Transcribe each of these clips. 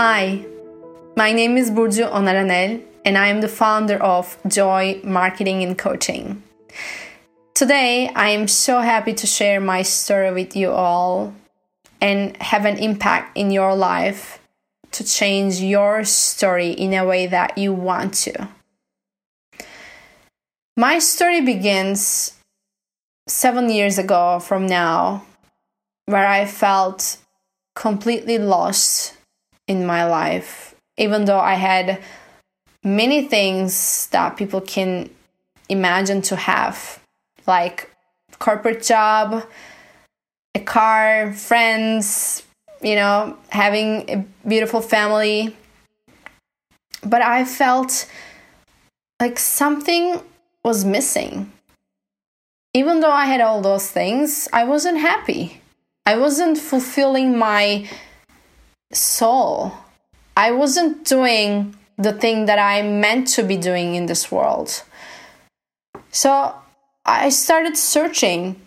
Hi, my name is Burcu Onaranel, and I am the founder of Joy Marketing and Coaching. Today, I am so happy to share my story with you all and have an impact in your life to change your story in a way that you want to. My story begins seven years ago from now, where I felt completely lost in my life, even though I had many things that people can imagine to have, like corporate job, a car, friends, you know, having a beautiful family. But I felt like something was missing. Even though I had all those things, I wasn't happy. I wasn't fulfilling my soul. I wasn't doing the thing that I meant to be doing in this world. So I started searching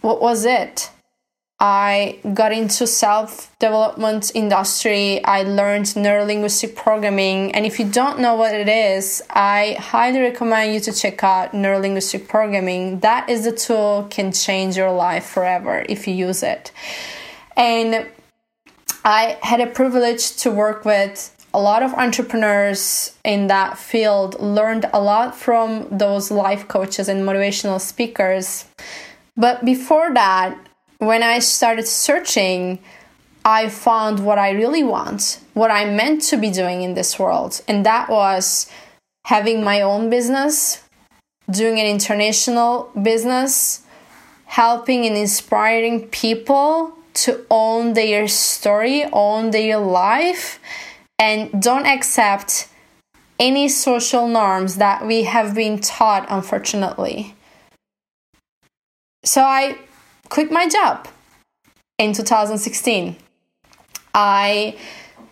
what was it? I got into self development industry. I learned neurolinguistic programming. And if you don't know what it is, I highly recommend you to check out neurolinguistic programming. That is the tool can change your life forever if you use it. And I had a privilege to work with a lot of entrepreneurs in that field, learned a lot from those life coaches and motivational speakers. But before that, when I started searching, I found what I really want, what I meant to be doing in this world. And that was having my own business, doing an international business, helping and inspiring people to own their story, own their life, and don't accept any social norms that we have been taught, unfortunately. So I quit my job in 2016. I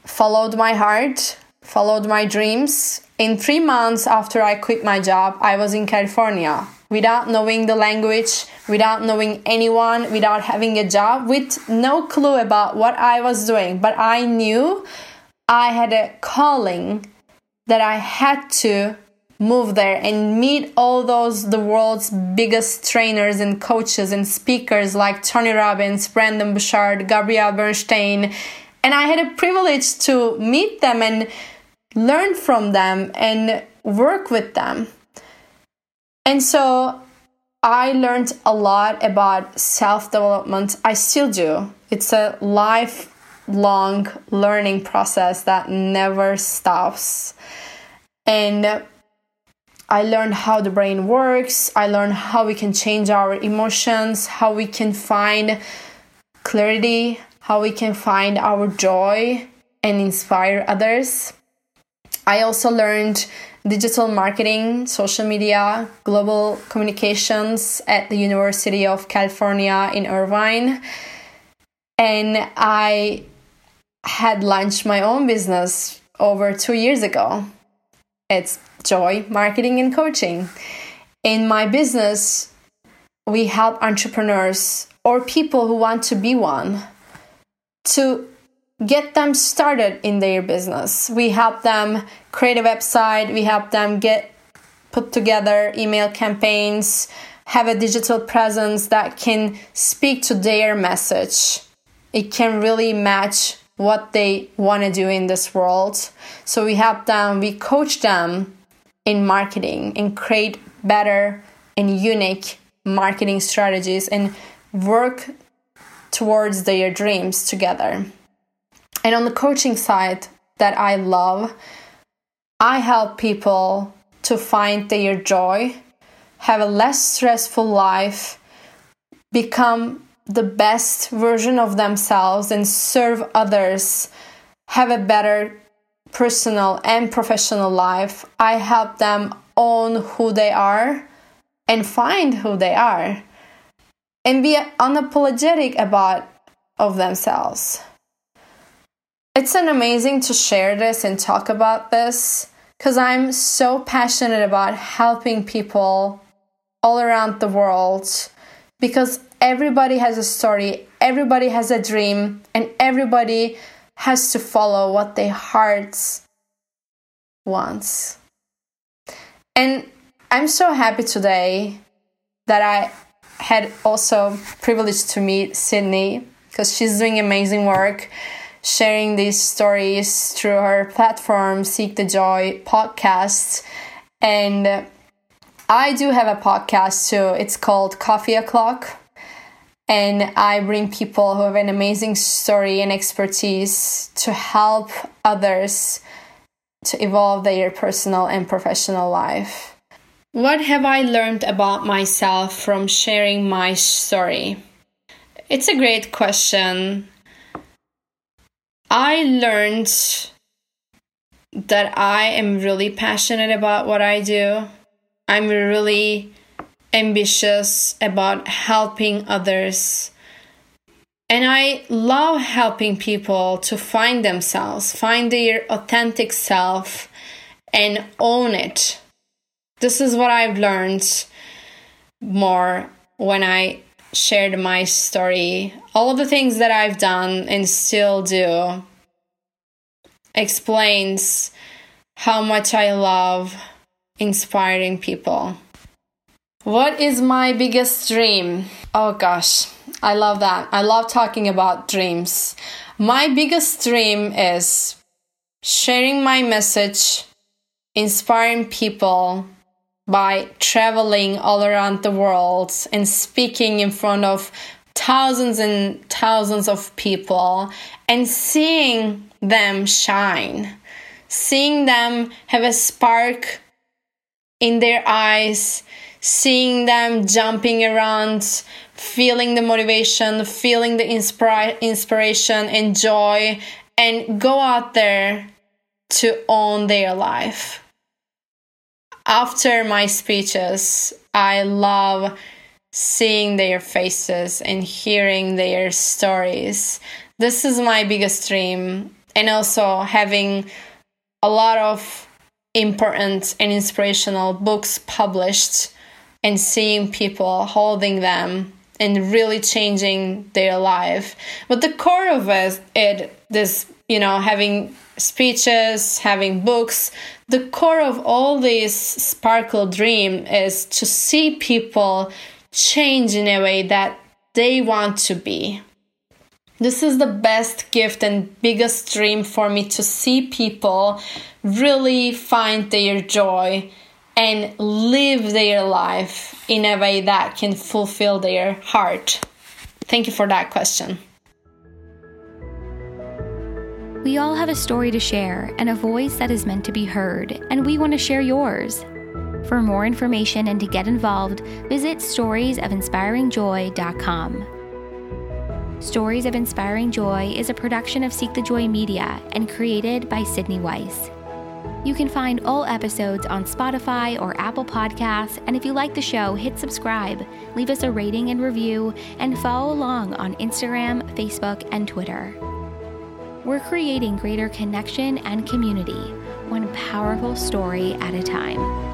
followed my heart, followed my dreams. In three months after I quit my job, I was in California without knowing the language, without knowing anyone, without having a job, with no clue about what I was doing. But I knew I had a calling that I had to move there and meet all those the world's biggest trainers and coaches and speakers like Tony Robbins, Brendon Burchard, Gabrielle Bernstein. And I had a privilege to meet them and learn from them and work with them. And so I learned a lot about self development. I still do. It's a lifelong learning process that never stops. And I learned how the brain works. I learned how we can change our emotions, how we can find clarity, how we can find our joy and inspire others. I also learned digital marketing, social media, global communications at the University of California in Irvine. And I had launched my own business over two years ago. It's Joy Marketing and Coaching. In my business, we help entrepreneurs or people who want to be one to get them started in their business. We help them create a website, we help them get put together email campaigns, have a digital presence that can speak to their message. It can really match what they want to do in this world. So we help them, we coach them in marketing and create better and unique marketing strategies and work towards their dreams together. And on the coaching side that I love, I help people to find their joy, have a less stressful life, become the best version of themselves, and serve others, have a better personal and professional life. I help them own who they are and find who they are and be unapologetic about of themselves. It's an amazing to share this and talk about this because I'm so passionate about helping people all around the world because everybody has a story, everybody has a dream, and everybody has to follow what their hearts wants. And I'm so happy today that I had also privilege to meet Sydney because she's doing amazing work sharing these stories through her platform Seek the Joy podcast and I do have a podcast too. It's called Coffee O'Clock and I bring people who have an amazing story and expertise to help others to evolve their personal and professional life. What have I learned about myself from sharing my story? It's a great question. I learned that I am really passionate about what I do. I'm really ambitious about helping others. And I love helping people to find themselves, find their authentic self, and own it. This is what I've learned more when I shared my story. All of the things that I've done and still do explains how much I love inspiring people. What is my biggest dream? Oh gosh, I love that. I love talking about dreams. My biggest dream is sharing my message, inspiring people by traveling all around the world and speaking in front of thousands and thousands of people and seeing them shine, seeing them have a spark in their eyes seeing them jumping around, feeling the motivation, feeling the inspira- inspiration and joy, and go out there to own their life. After my speeches, I love seeing their faces and hearing their stories. This is my biggest dream, and also having a lot of important and inspirational books published and seeing people holding them and really changing their life. But the core of it, it this you know having speeches, having books. The core of all this sparkle dream is to see people change in a way that they want to be. This is the best gift and biggest dream for me to see people really find their joy and live their life in a way that can fulfill their heart? Thank you for that question. We all have a story to share and a voice that is meant to be heard, and we want to share yours. For more information and to get involved, visit storiesofinspiringjoy.com. Stories of Inspiring Joy is a production of Seek the Joy Media and created by Sydney Weiss. You can find all episodes on Spotify or Apple Podcasts, and if you like the show, hit subscribe, leave us a rating and review, and follow along on Instagram, Facebook, and Twitter. We're creating greater connection and community, one powerful story at a time.